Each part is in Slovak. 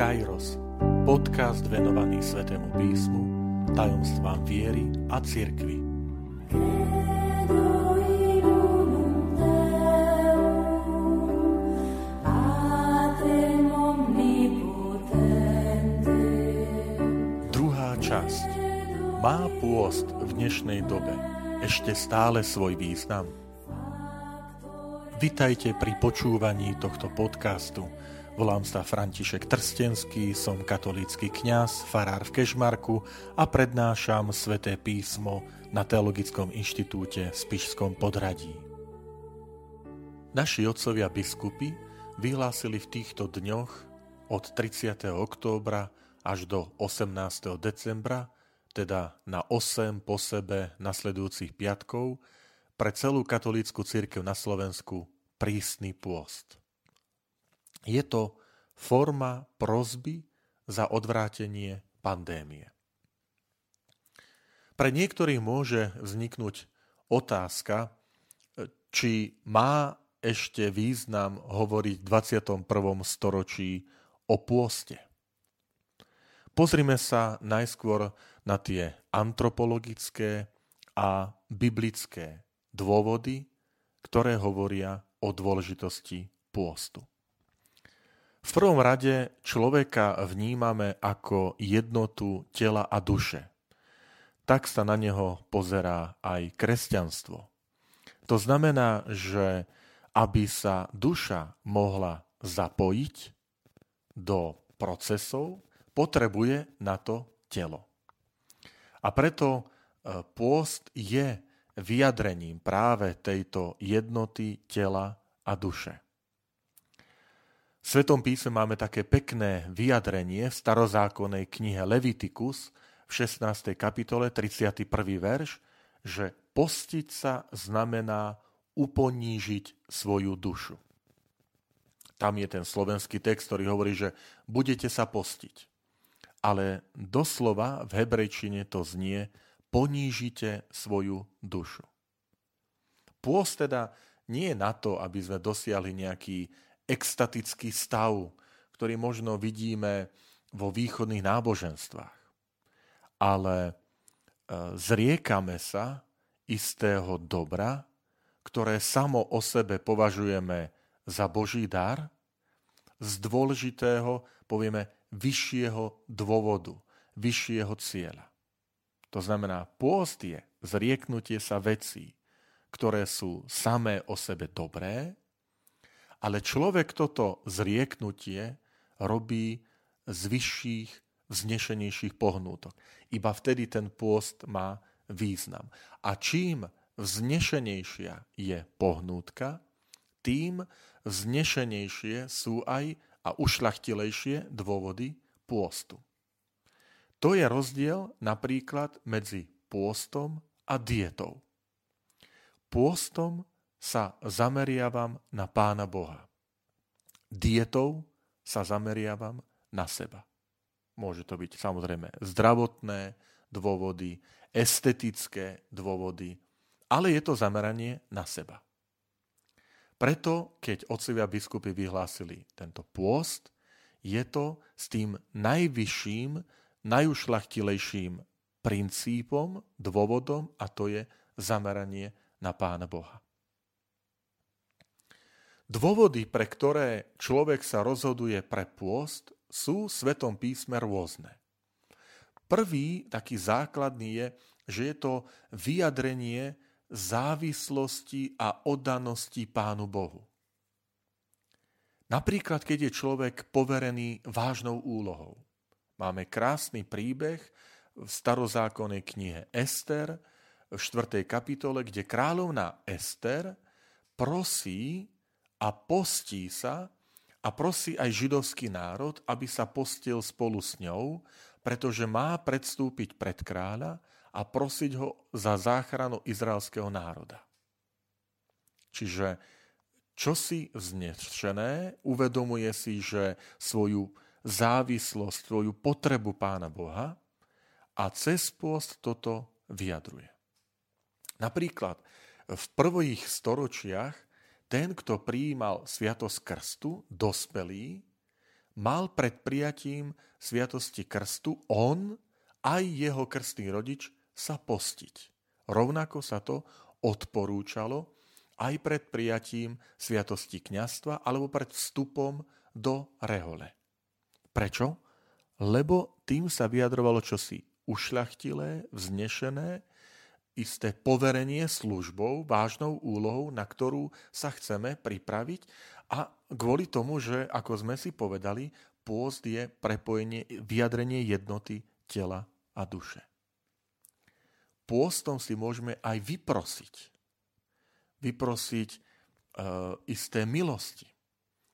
Kairos, podcast venovaný Svetému písmu, tajomstvám viery a cirkvi. Druhá časť. Má pôst v dnešnej dobe ešte stále svoj význam? Vitajte pri počúvaní tohto podcastu – Volám sa František Trstenský, som katolícky kňaz, farár v Kežmarku a prednášam sväté písmo na Teologickom inštitúte v Spišskom podradí. Naši otcovia biskupy vyhlásili v týchto dňoch od 30. októbra až do 18. decembra, teda na 8 po sebe nasledujúcich piatkov, pre celú katolícku církev na Slovensku prísny pôst. Je to forma prozby za odvrátenie pandémie. Pre niektorých môže vzniknúť otázka, či má ešte význam hovoriť v 21. storočí o pôste. Pozrime sa najskôr na tie antropologické a biblické dôvody, ktoré hovoria o dôležitosti pôstu. V prvom rade človeka vnímame ako jednotu tela a duše. Tak sa na neho pozerá aj kresťanstvo. To znamená, že aby sa duša mohla zapojiť do procesov, potrebuje na to telo. A preto e, pôst je vyjadrením práve tejto jednoty tela a duše. V Svetom písme máme také pekné vyjadrenie v starozákonnej knihe Levitikus v 16. kapitole 31. verš, že postiť sa znamená uponížiť svoju dušu. Tam je ten slovenský text, ktorý hovorí, že budete sa postiť. Ale doslova v hebrejčine to znie ponížite svoju dušu. Pôst teda nie je na to, aby sme dosiahli nejaký extatický stav, ktorý možno vidíme vo východných náboženstvách. Ale e, zriekame sa istého dobra, ktoré samo o sebe považujeme za Boží dar, z dôležitého, povieme, vyššieho dôvodu, vyššieho cieľa. To znamená, pôst je zrieknutie sa vecí, ktoré sú samé o sebe dobré ale človek toto zrieknutie robí z vyšších, vznešenejších pohnútok. Iba vtedy ten pôst má význam. A čím vznešenejšia je pohnútka, tým vznešenejšie sú aj a ušlachtilejšie dôvody pôstu. To je rozdiel napríklad medzi pôstom a dietou. Pôstom sa zameriavam na Pána Boha. Dietou sa zameriavam na seba. Môže to byť samozrejme zdravotné dôvody, estetické dôvody, ale je to zameranie na seba. Preto, keď otcovia biskupy vyhlásili tento pôst, je to s tým najvyšším, najušlachtilejším princípom, dôvodom a to je zameranie na Pána Boha. Dôvody, pre ktoré človek sa rozhoduje pre pôst, sú v Svetom písme rôzne. Prvý, taký základný je, že je to vyjadrenie závislosti a oddanosti Pánu Bohu. Napríklad, keď je človek poverený vážnou úlohou. Máme krásny príbeh v starozákonnej knihe Ester v 4. kapitole, kde kráľovná Ester prosí a postí sa a prosí aj židovský národ, aby sa postil spolu s ňou, pretože má predstúpiť pred kráľa a prosiť ho za záchranu izraelského národa. Čiže čo si vznešené, uvedomuje si, že svoju závislosť, svoju potrebu Pána Boha a cez pôst toto vyjadruje. Napríklad v prvých storočiach ten, kto prijímal sviatosť krstu, dospelý, mal pred prijatím sviatosti krstu on aj jeho krstný rodič sa postiť. Rovnako sa to odporúčalo aj pred prijatím sviatosti kňastva alebo pred vstupom do rehole. Prečo? Lebo tým sa vyjadrovalo čosi ušľachtilé, vznešené, isté poverenie službou, vážnou úlohou, na ktorú sa chceme pripraviť a kvôli tomu, že, ako sme si povedali, pôst je prepojenie, vyjadrenie jednoty tela a duše. Pôstom si môžeme aj vyprosiť. Vyprosiť e, isté milosti.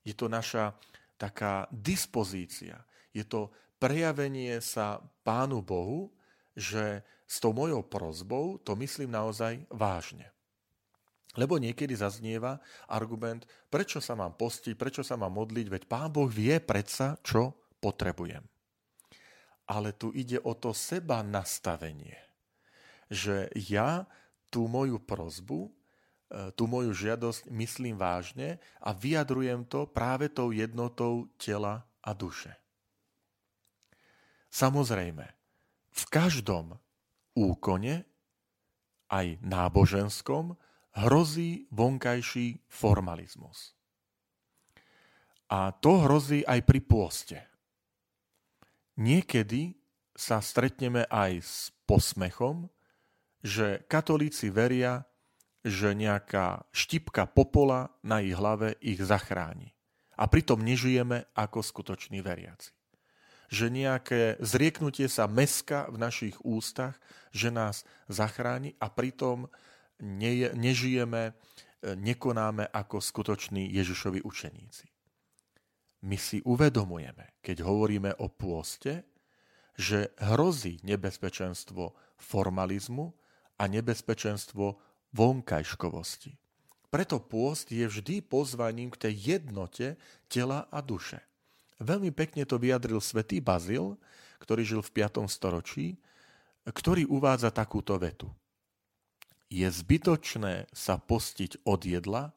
Je to naša taká dispozícia. Je to prejavenie sa Pánu Bohu, že s tou mojou prozbou to myslím naozaj vážne. Lebo niekedy zaznieva argument, prečo sa mám postiť, prečo sa mám modliť, veď Pán Boh vie predsa, čo potrebujem. Ale tu ide o to seba nastavenie, že ja tú moju prozbu, e, tú moju žiadosť myslím vážne a vyjadrujem to práve tou jednotou tela a duše. Samozrejme, v každom úkone, aj náboženskom, hrozí vonkajší formalizmus. A to hrozí aj pri pôste. Niekedy sa stretneme aj s posmechom, že katolíci veria, že nejaká štipka popola na ich hlave ich zachráni. A pritom nežijeme ako skutoční veriaci že nejaké zrieknutie sa meska v našich ústach, že nás zachráni a pritom ne, nežijeme, e, nekonáme ako skutoční Ježišovi učeníci. My si uvedomujeme, keď hovoríme o pôste, že hrozí nebezpečenstvo formalizmu a nebezpečenstvo vonkajškovosti. Preto pôst je vždy pozvaním k tej jednote tela a duše. Veľmi pekne to vyjadril svätý Bazil, ktorý žil v 5. storočí, ktorý uvádza takúto vetu. Je zbytočné sa postiť od jedla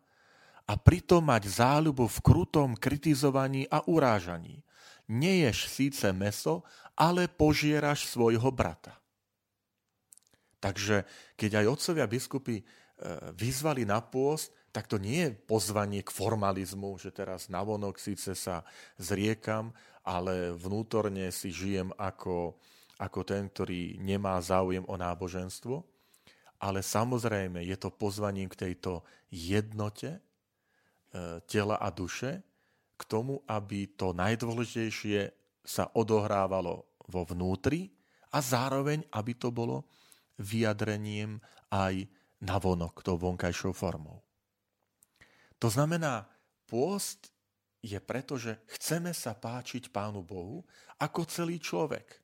a pritom mať záľubu v krutom kritizovaní a urážaní. Neješ síce meso, ale požieraš svojho brata. Takže keď aj otcovia biskupy e, vyzvali na pôst, tak to nie je pozvanie k formalizmu, že teraz navonok síce sa zriekam, ale vnútorne si žijem ako, ako ten, ktorý nemá záujem o náboženstvo. Ale samozrejme je to pozvaním k tejto jednote e, tela a duše, k tomu, aby to najdôležitejšie sa odohrávalo vo vnútri a zároveň, aby to bolo vyjadrením aj navonok, tou vonkajšou formou. To znamená, pôst je preto, že chceme sa páčiť Pánu Bohu ako celý človek.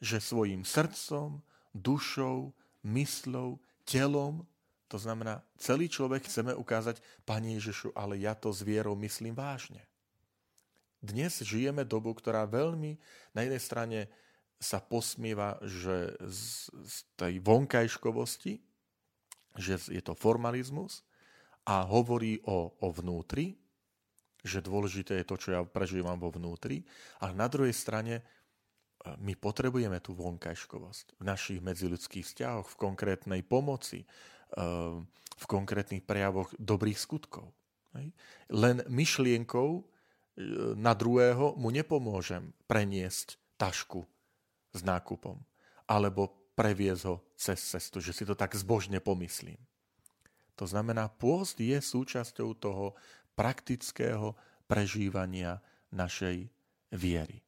Že svojim srdcom, dušou, myslou, telom, to znamená, celý človek chceme ukázať, Pane Ježišu, ale ja to s vierou myslím vážne. Dnes žijeme dobu, ktorá veľmi na jednej strane sa posmieva, že z, z tej vonkajškovosti, že je to formalizmus, a hovorí o, o vnútri, že dôležité je to, čo ja prežívam vo vnútri, ale na druhej strane e, my potrebujeme tú vonkajškovosť v našich medziludských vzťahoch, v konkrétnej pomoci, e, v konkrétnych prejavoch dobrých skutkov. Len myšlienkou e, na druhého mu nepomôžem preniesť tašku s nákupom alebo previesť ho cez cestu, že si to tak zbožne pomyslím. To znamená, pôst je súčasťou toho praktického prežívania našej viery.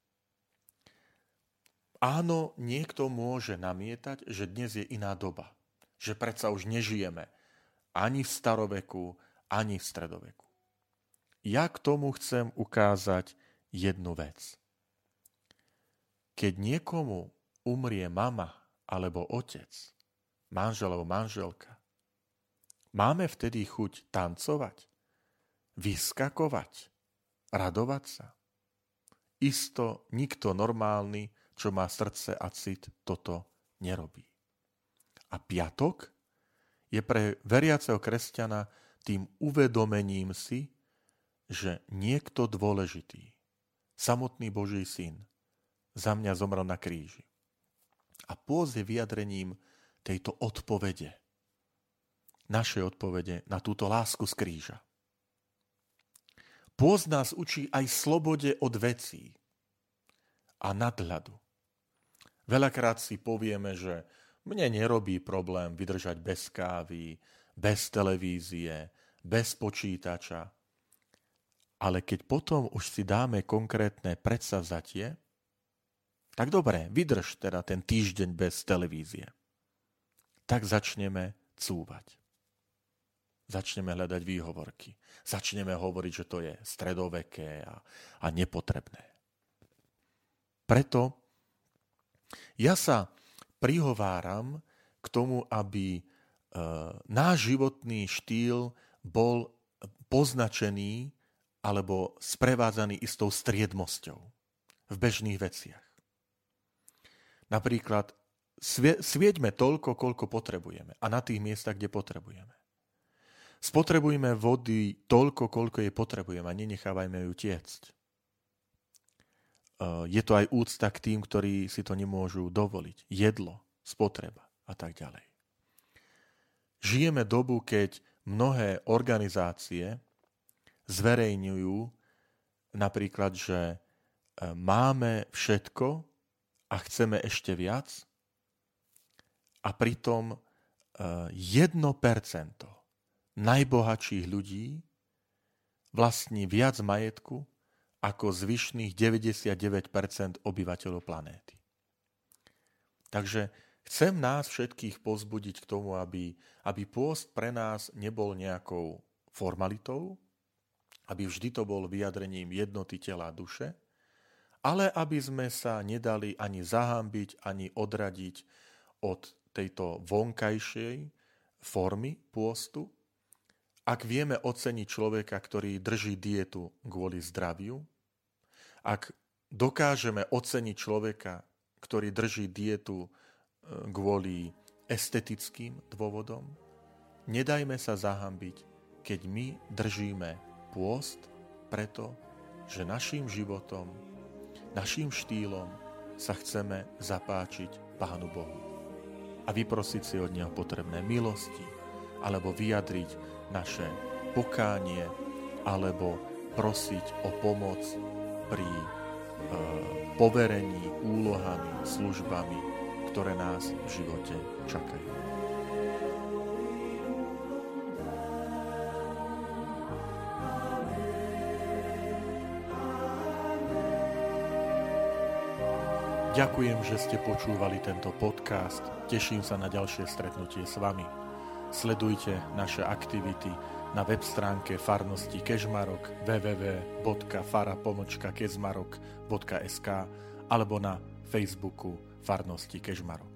Áno, niekto môže namietať, že dnes je iná doba. Že predsa už nežijeme ani v staroveku, ani v stredoveku. Ja k tomu chcem ukázať jednu vec. Keď niekomu umrie mama alebo otec, manžel alebo manželka, Máme vtedy chuť tancovať, vyskakovať, radovať sa. Isto nikto normálny, čo má srdce a cit, toto nerobí. A piatok je pre veriaceho kresťana tým uvedomením si, že niekto dôležitý samotný Boží syn, za mňa zomrel na kríži. A pôz je vyjadrením tejto odpovede. Našej odpovede na túto lásku z kríža. Pôz nás učí aj slobode od vecí a nadhľadu. Veľakrát si povieme, že mne nerobí problém vydržať bez kávy, bez televízie, bez počítača. Ale keď potom už si dáme konkrétne predsavzatie, tak dobre, vydrž teda ten týždeň bez televízie. Tak začneme cúvať. Začneme hľadať výhovorky. Začneme hovoriť, že to je stredoveké a, a nepotrebné. Preto ja sa prihováram k tomu, aby e, náš životný štýl bol poznačený alebo sprevádzaný istou striedmosťou v bežných veciach. Napríklad svieďme toľko, koľko potrebujeme a na tých miestach, kde potrebujeme. Spotrebujme vody toľko, koľko jej potrebujeme a nenechávajme ju tiecť. E, je to aj úcta k tým, ktorí si to nemôžu dovoliť. Jedlo, spotreba a tak ďalej. Žijeme dobu, keď mnohé organizácie zverejňujú napríklad, že e, máme všetko, a chceme ešte viac a pritom 1% eh, najbohatších ľudí vlastní viac majetku ako zvyšných 99% obyvateľov planéty. Takže chcem nás všetkých pozbudiť k tomu, aby, aby pôst pre nás nebol nejakou formalitou, aby vždy to bol vyjadrením jednoty tela a duše, ale aby sme sa nedali ani zahambiť, ani odradiť od tejto vonkajšej formy pôstu. Ak vieme oceniť človeka, ktorý drží dietu kvôli zdraviu, ak dokážeme oceniť človeka, ktorý drží dietu e, kvôli estetickým dôvodom, nedajme sa zahambiť, keď my držíme pôst preto, že našim životom našim štýlom sa chceme zapáčiť Pánu Bohu. A vyprosiť si od Neho potrebné milosti, alebo vyjadriť naše pokánie, alebo prosiť o pomoc pri e, poverení úlohami, službami, ktoré nás v živote čakajú. Ďakujem, že ste počúvali tento podcast. Teším sa na ďalšie stretnutie s vami. Sledujte naše aktivity na web stránke farnosti Kežmarok www.fara.kezmarok.sk alebo na Facebooku farnosti Kežmarok.